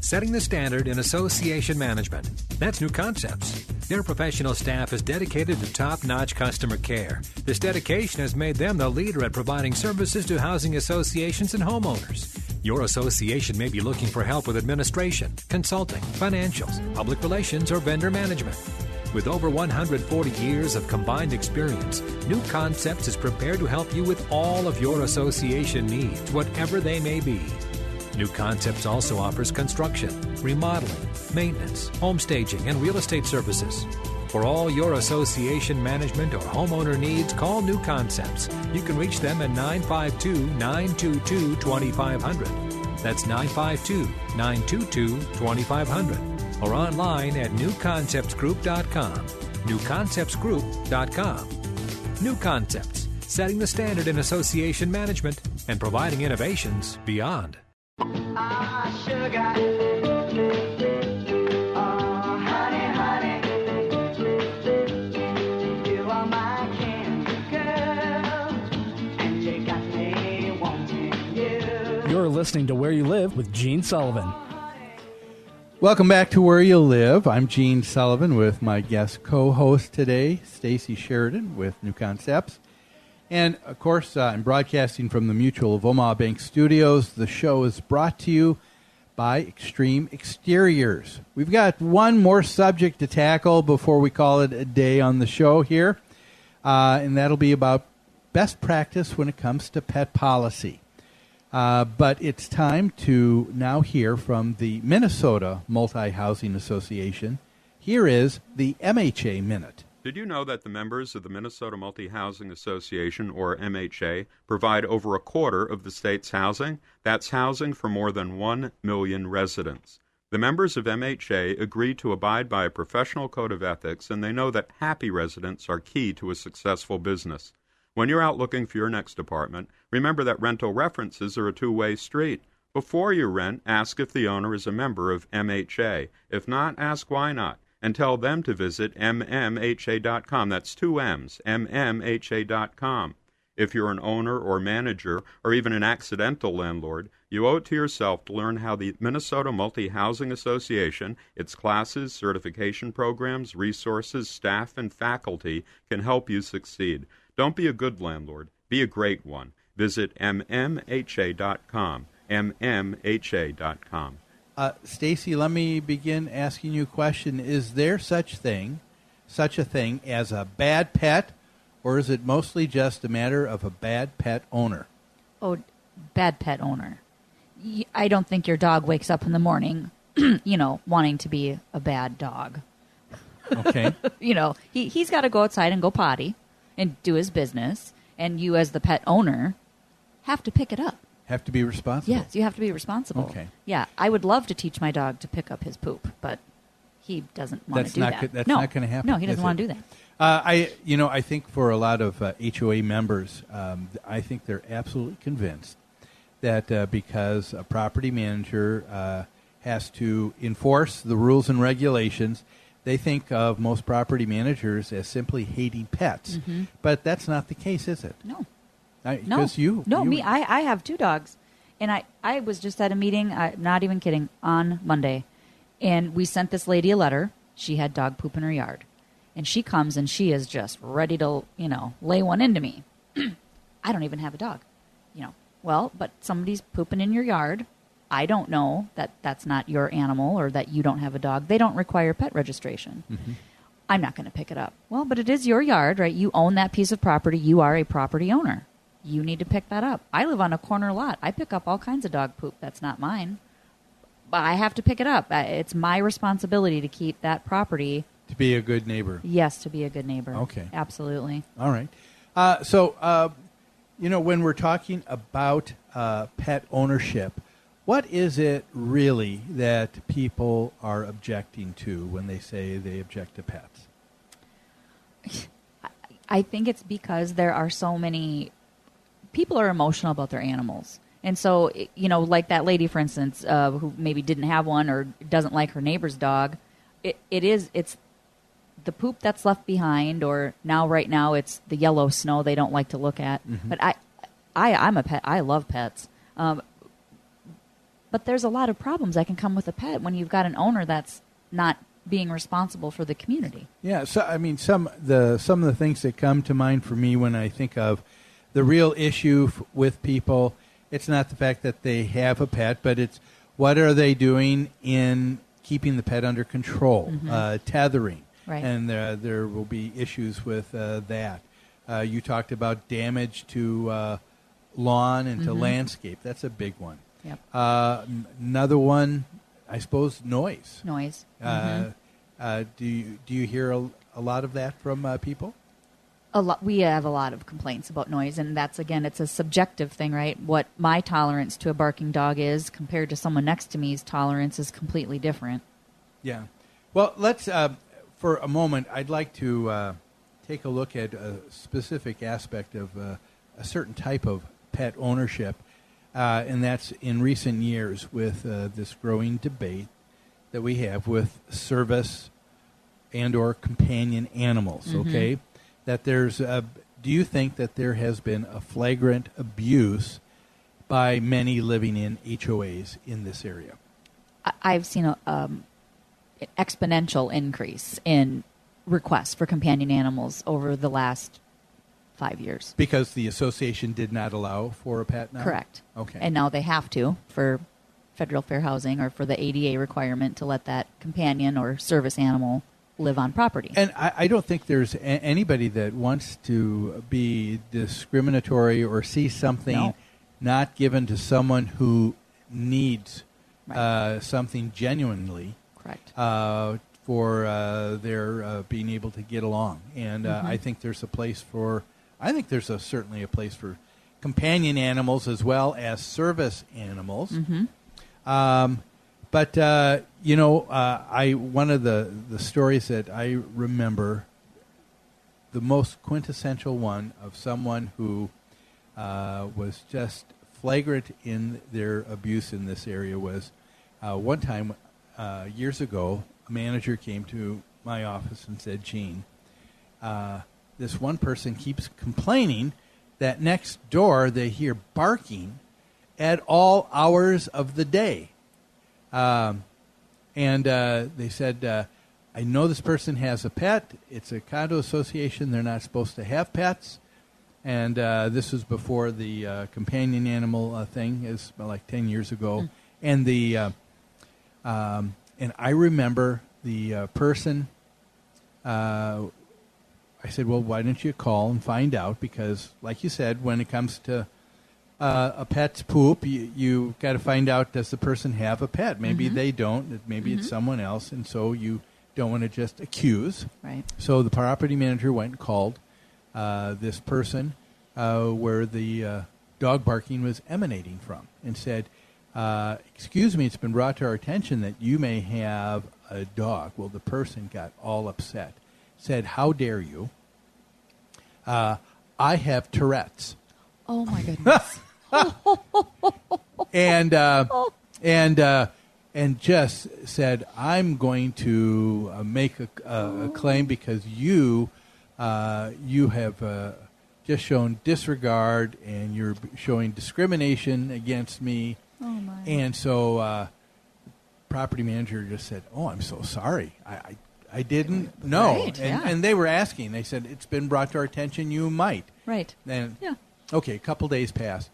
Speaker 19: Setting the standard in association management. That's new concepts. Their professional staff is dedicated to top notch customer care. This dedication has made them the leader at providing services to housing associations and homeowners. Your association may be looking for help with administration, consulting, financials, public relations, or vendor management. With over 140 years of combined experience, New Concepts is prepared to help you with all of your association needs, whatever they may be. New Concepts also offers construction, remodeling, maintenance, home staging, and real estate services. For all your association management or homeowner needs, call New Concepts. You can reach them at 952 922 2500. That's 952 922 2500. Or online at newconceptsgroup.com. Newconceptsgroup.com. New Concepts, setting the standard in association management and providing innovations beyond.
Speaker 18: You're listening to Where You Live with Gene Sullivan.
Speaker 12: Welcome back to Where You Live. I'm Gene Sullivan with my guest co-host today, Stacy Sheridan with New Concepts. And of course, uh, I'm broadcasting from the Mutual of Omaha Bank Studios. The show is brought to you by Extreme Exteriors. We've got one more subject to tackle before we call it a day on the show here, uh, and that'll be about best practice when it comes to pet policy. Uh, but it's time to now hear from the Minnesota Multi Housing Association. Here is the MHA Minute.
Speaker 23: Did you know that the members of the Minnesota Multi Housing Association, or MHA, provide over a quarter of the state's housing? That's housing for more than 1 million residents. The members of MHA agree to abide by a professional code of ethics, and they know that happy residents are key to a successful business. When you're out looking for your next apartment, remember that rental references are a two way street. Before you rent, ask if the owner is a member of MHA. If not, ask why not. And tell them to visit mmha.com. That's two M's, mmha.com. If you're an owner or manager or even an accidental landlord, you owe it to yourself to learn how the Minnesota Multi Housing Association, its classes, certification programs, resources, staff, and faculty can help you succeed. Don't be a good landlord, be a great one. Visit mmha.com. mmha.com.
Speaker 12: Uh, Stacy, let me begin asking you a question. Is there such thing, such a thing as a bad pet, or is it mostly just a matter of a bad pet owner?
Speaker 17: Oh, bad pet owner. I don't think your dog wakes up in the morning, you know, wanting to be a bad dog.
Speaker 12: Okay.
Speaker 17: you know, he, he's got to go outside and go potty and do his business, and you, as the pet owner, have to pick it up.
Speaker 12: Have to be responsible.
Speaker 17: Yes, you have to be responsible.
Speaker 12: Okay.
Speaker 17: Yeah, I would love to teach my dog to pick up his poop, but he doesn't want to do
Speaker 12: not
Speaker 17: that.
Speaker 12: go- that's
Speaker 17: no,
Speaker 12: not going to happen.
Speaker 17: No, he doesn't want to do that.
Speaker 12: Uh, I, you know, I think for a lot of uh, HOA members, um, I think they're absolutely convinced that uh, because a property manager uh, has to enforce the rules and regulations, they think of most property managers as simply hating pets.
Speaker 17: Mhm.
Speaker 12: But that's not the case, is it?
Speaker 17: No.
Speaker 12: I,
Speaker 17: No,
Speaker 12: you,
Speaker 17: no,
Speaker 12: you-
Speaker 17: me. I, I have two dogs, and I, I was just at a meeting. I'm not even kidding. On Monday, and we sent this lady a letter. She had dog poop in her yard, and she comes and she is just ready to, you know, lay one into me. I don't even have a dog, you know. Well, but somebody's pooping in your yard. I don't know that that's not your animal or that you don't have a dog. They don't require pet registration.
Speaker 12: Mm-hmm.
Speaker 17: I'm not going to pick it up. Well, but it is your yard, right? You own that piece of property. You are a property owner. You need to pick that up. I live on a corner lot. I pick up all kinds of dog poop. That's not mine. But I have to pick it up. It's my responsibility to keep that property.
Speaker 12: to be a good neighbor.
Speaker 17: Yes, to be a good neighbor.
Speaker 12: Okay.
Speaker 17: Absolutely.
Speaker 12: All right. Uh, so, uh, you know, when we're talking about uh, pet ownership, what is it really that people are objecting to when they say they object to pets?
Speaker 17: I think it's because there are so many people are emotional about their animals. And so, you know, like that lady, for instance, uh, who maybe didn't have one or doesn't like her neighbor's dog, it, it is, it's the poop that's left behind, or now, right now, it's the yellow snow they don't like to look at.
Speaker 24: Mhm.
Speaker 17: But I, I, I'm a pet, I love pets. Um, but there's a lot of problems that can come with a pet when you've got an owner that's not being responsible for the community.
Speaker 12: Yeah, so I mean, some the some of the things that come to mind for me when I think of the real issue f- with people, it's not the fact that they have a pet, but it's what are they doing in keeping the pet under control,
Speaker 17: Mhm.
Speaker 12: uh, tethering,
Speaker 17: Right.
Speaker 12: and uh, there will be issues with uh, that. Uh, you talked about damage to uh, lawn and to
Speaker 17: Mhm.
Speaker 12: landscape. That's a big one.
Speaker 17: Yep.
Speaker 12: Uh, n- another one, I suppose, noise.
Speaker 17: Noise.
Speaker 12: Uh,
Speaker 17: Mhm.
Speaker 12: uh, do you do you hear a, a lot of that from uh, people?
Speaker 17: a lot we have a lot of complaints about noise and that's again it's a subjective thing right what my tolerance to a barking dog is compared to someone next to me's tolerance is completely different
Speaker 12: Yeah. Well, let's uh, for a moment. I'd like to uh, take a look at a specific aspect of uh, a certain type of pet ownership, uh, and that's in recent years with uh, this growing debate that we have with service and or companion animals.
Speaker 17: Mhm.
Speaker 12: Okay, that there's. A, do you think that there has been a flagrant abuse by many living in HOAs in this area?
Speaker 17: I've seen a um, an exponential increase in requests for companion animals over the last five years
Speaker 12: Because the association did not allow for a pet now?
Speaker 17: correct
Speaker 12: Okay.
Speaker 17: and now they have to for federal fair housing or for the ada requirement to let that companion or service animal live on property
Speaker 12: And I, I don't think there's a- anybody that wants to be discriminatory or see something
Speaker 17: No.
Speaker 12: not given to someone who needs uh, something genuinely.
Speaker 17: Correct.
Speaker 12: Uh, for uh, their uh, being able to get along, and uh,
Speaker 17: Mhm.
Speaker 12: I think there's a place for. I think there's a, certainly a place for companion animals as well as service animals.
Speaker 17: Mhm.
Speaker 12: Um, but uh, you know, uh, I one of the the stories that I remember, the most quintessential one of someone who uh, was just flagrant in their abuse in this area was uh, one time uh, years ago. A manager came to my office and said, "Gene, uh, this one person keeps complaining that next door they hear barking at all hours of the day." Um, and uh, they said, uh, I know this person has a pet. It's a condo association. They're not supposed to have pets. And uh, this was before the uh, companion animal uh, thing, is like 10 years ago. And the uh, um, and I remember the uh, person. Uh, I said, "Well, why don't you call and find out?" Because, like you said, when it comes to uh, a pet's poop, you, you got to find out does the person have a pet? Maybe
Speaker 17: Mhm.
Speaker 12: they don't. Maybe it's
Speaker 17: Mhm.
Speaker 12: someone else, and so you don't want to just accuse.
Speaker 17: Right.
Speaker 12: So the property manager went and called uh, this person uh, where the uh, dog barking was emanating from, and said, uh, "Excuse me, it's been brought to our attention that you may have a dog." Well, the person got all upset. Said, "How dare you?" Uh, I have Tourette's
Speaker 17: oh my goodness
Speaker 12: and uh, and uh, and Jess said, "I'm going to uh, make a, a, a claim because you uh, you have uh, just shown disregard and you're showing discrimination against me."
Speaker 17: Oh my.
Speaker 12: And so, uh, property manager just said, "Oh, I'm so sorry. I." I I didn't know,
Speaker 17: Right,
Speaker 12: and,
Speaker 17: yeah.
Speaker 12: and they were asking. They said it's been brought to our attention. You might,
Speaker 17: right
Speaker 12: and
Speaker 17: Yeah.
Speaker 12: okay, a couple days pass.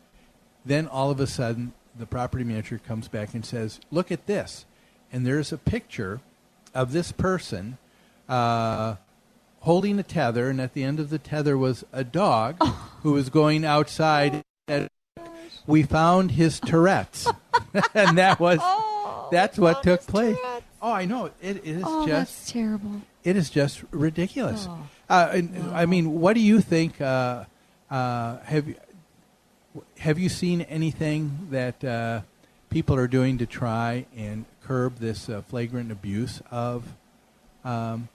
Speaker 12: Then all of a sudden, the property manager comes back and says, "Look at this," and there's a picture of this person uh, holding a tether, and at the end of the tether was a dog who was going outside. And we found his Tourette's, and that was that's what took place. Oh, I know it, it is
Speaker 17: oh
Speaker 12: just
Speaker 17: that's terrible
Speaker 12: it is just ridiculous.
Speaker 17: Oh.
Speaker 12: Uh, and, I mean, what do you think? Uh, uh, have you have you seen anything that uh, people are doing to try and curb this uh, flagrant abuse of um,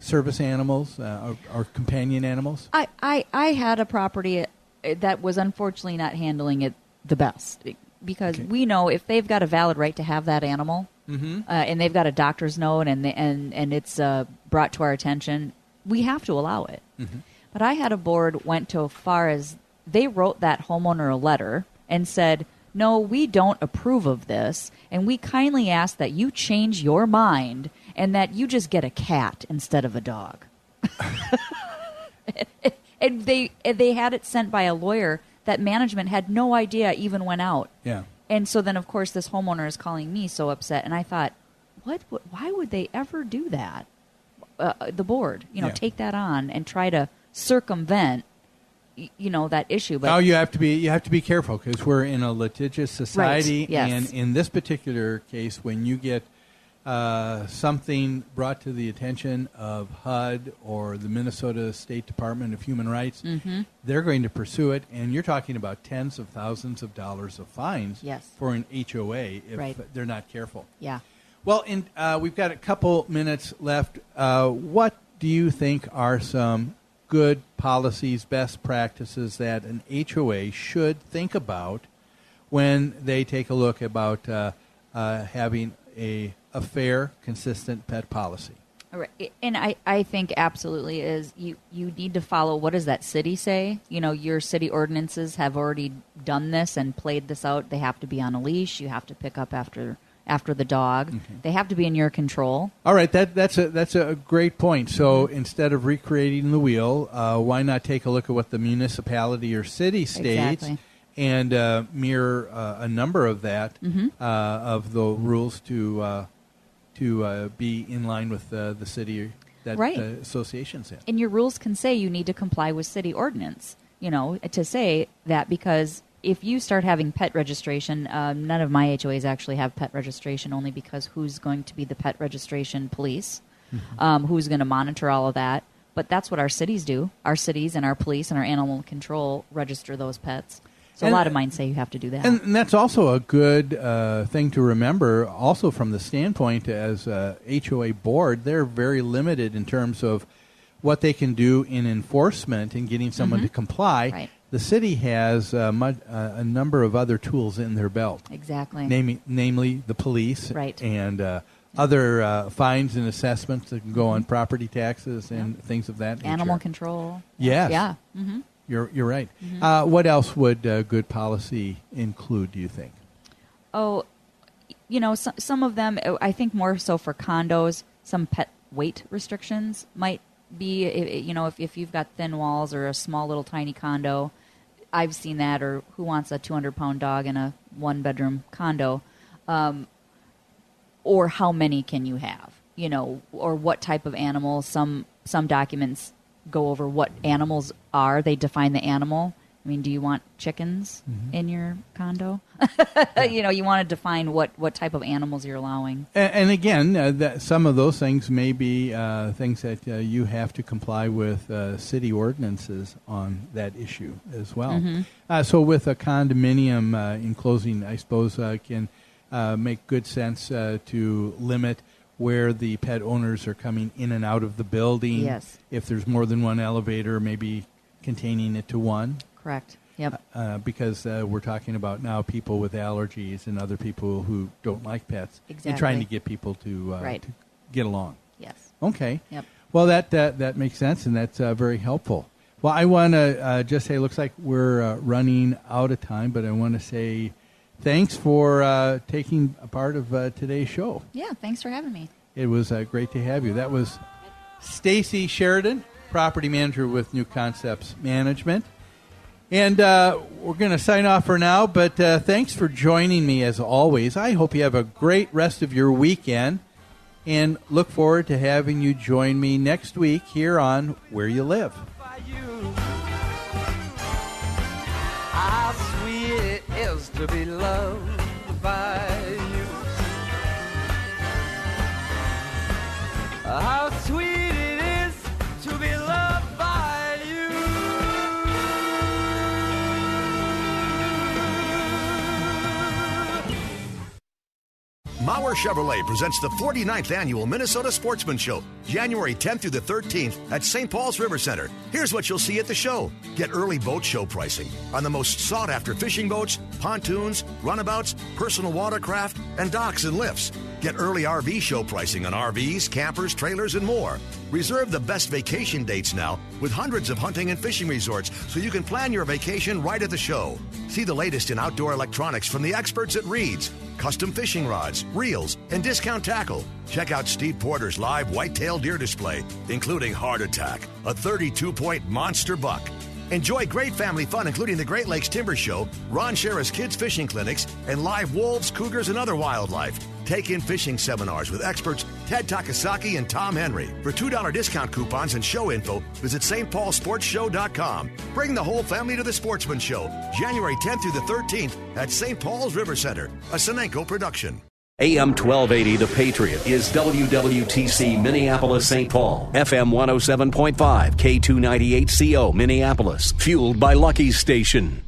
Speaker 12: service animals uh, or, or companion animals?
Speaker 17: I, I, I had a property that was unfortunately not handling it the best because we know if they've got a valid right to have that animal
Speaker 12: Mhm.
Speaker 17: uh, and they've got a doctor's note and they, and and it's uh, brought to our attention, we have to allow it.
Speaker 12: Mhm.
Speaker 17: But I had a board went to as far as they wrote that homeowner a letter and said, "No, we don't approve of this, and we kindly ask that you change your mind and that you just get a cat instead of a dog. and they and they had it sent by a lawyer that management had no idea even went out.
Speaker 12: Yeah.
Speaker 17: And so then, of course, this homeowner is calling me so upset, and I thought, what? why would they ever do that? Uh, the board, you know,
Speaker 12: Yeah.
Speaker 17: take that on and try to circumvent, you know, that issue. But
Speaker 12: now you have to be you have to be careful because we're in a litigious society,
Speaker 17: yes.
Speaker 12: and in this particular case, when you get uh, something brought to the attention of HUD or the Minnesota State Department of Human Rights,
Speaker 17: Mhm.
Speaker 12: they're going to pursue it, and you're talking about tens of thousands of dollars of fines
Speaker 17: Yes.
Speaker 12: for an HOA if
Speaker 17: Right.
Speaker 12: they're not careful.
Speaker 17: yeah.
Speaker 12: Well, in, uh, we've got a couple minutes left. Uh, what do you think are some good policies, best practices that an HOA should think about when they take a look about uh, uh, having a, a fair, consistent pet policy?
Speaker 17: All right. And I, I think absolutely is you, you need to follow what does that city say? You know, your city ordinances have already done this and played this out. They have to be on a leash. You have to pick up after after the dog. They have to be in your control.
Speaker 12: All right, that, that's a that's a great point. So instead of recreating the wheel, uh, why not take a look at what the municipality or city states
Speaker 17: Exactly.
Speaker 12: And uh, mirror uh, a number of that
Speaker 17: Mhm.
Speaker 12: uh, of the rules to uh, to uh, be in line with uh, the city that
Speaker 17: Right.
Speaker 12: the association's in.
Speaker 17: And your rules can say you need to comply with city ordinance. You know, to say that because if you start having pet registration, um, none of my HOAs actually have pet registration only because who's going to be the pet registration police? Um, who's going to monitor all of that? But that's what our cities do. Our cities and our police and our animal control register those pets. So
Speaker 12: And-
Speaker 17: a lot of mine say you have to do that.
Speaker 12: And, that's also a good uh, thing to remember, also from the standpoint as a HOA board, they're very limited in terms of what they can do in enforcement and getting someone
Speaker 17: Mhm.
Speaker 12: to comply.
Speaker 17: Right.
Speaker 12: The city has uh, uh, a number of other tools in their belt.
Speaker 17: Exactly.
Speaker 12: Namely, namely the police
Speaker 17: Right.
Speaker 12: and uh, other uh, fines and assessments that can go on property taxes and things of that nature.
Speaker 17: Mm-hmm. Animal control.
Speaker 12: Yes.
Speaker 17: Yeah. hmm
Speaker 12: You're, you're right.
Speaker 17: Mhm.
Speaker 12: Uh, what else would uh, good policy include, do you think?
Speaker 17: Oh, you know, some, some of them, uh, I think more so for condos, some pet weight restrictions might be, you know, if, if you've got thin walls or a small little tiny condo, I've seen that, or who wants a 200 pound dog in a one bedroom condo, um, or how many can you have, you know, or what type of animal. Some, some documents go over what animals are, they define the animal. I mean, do you want chickens
Speaker 12: Mhm.
Speaker 17: in your condo? you know, you want to define what, what type of animals you're allowing.
Speaker 12: And, and again, uh, that some of those things may be uh, things that uh, you have to comply with uh, city ordinances on that issue as well.
Speaker 17: Mhm.
Speaker 12: Uh, so, with a condominium uh, enclosing, I suppose uh, can uh, make good sense uh, to limit where the pet owners are coming in and out of the building.
Speaker 17: Yes.
Speaker 12: If there's more than one elevator, maybe containing it to one.
Speaker 17: Correct. Yep.
Speaker 12: Uh, because uh, we're talking about now people with allergies and other people who don't like pets, and trying to get people to, uh,
Speaker 17: Right.
Speaker 12: to get along.
Speaker 17: Yes.
Speaker 12: Okay.
Speaker 17: Yep.
Speaker 12: Well, that that makes sense, and that's uh, very helpful. Well, I want to uh, just say, it looks like we're uh, running out of time, but I want to say thanks for uh, taking a part of uh, today's show.
Speaker 17: Yeah, thanks for having me.
Speaker 12: It was uh, great to have you. That was Stacy Sheridan, property manager with New Concepts Management. And uh, we're going to sign off for now, but uh, thanks for joining me as always. I hope you have a great rest of your weekend and look forward to having you join me next week here on Where You Live.
Speaker 24: To be loved by you. How sweet
Speaker 25: Mauer Chevrolet presents the 49th annual Minnesota Sportsman Show, January 10th through the 13th at St. Paul's River Center. Here's what you'll see at the show. Get early boat show pricing on the most sought after fishing boats, pontoons, runabouts, personal watercraft, and docks and lifts. Get early RV show pricing on RVs, campers, trailers, and more. Reserve the best vacation dates now with hundreds of hunting and fishing resorts so you can plan your vacation right at the show. See the latest in outdoor electronics from the experts at Reed's, custom fishing rods, reels, and discount tackle. Check out Steve Porter's live whitetail deer display, including Heart Attack, a 32 point monster buck. Enjoy great family fun, including the Great Lakes Timber Show, Ron Schara's Kids Fishing Clinics, and live wolves, cougars, and other wildlife. Take in fishing seminars with experts Ted Takasaki and Tom Henry. For $2 discount coupons and show info, visit stpaulsportshow.com. Bring the whole family to the Sportsman Show, January 10th through the 13th at St. Paul's River Center, a Senenco production.
Speaker 1: AM 1280 The Patriot is WWTC Minneapolis St. Paul. FM 107.5 K298CO Minneapolis. Fueled by Lucky Station.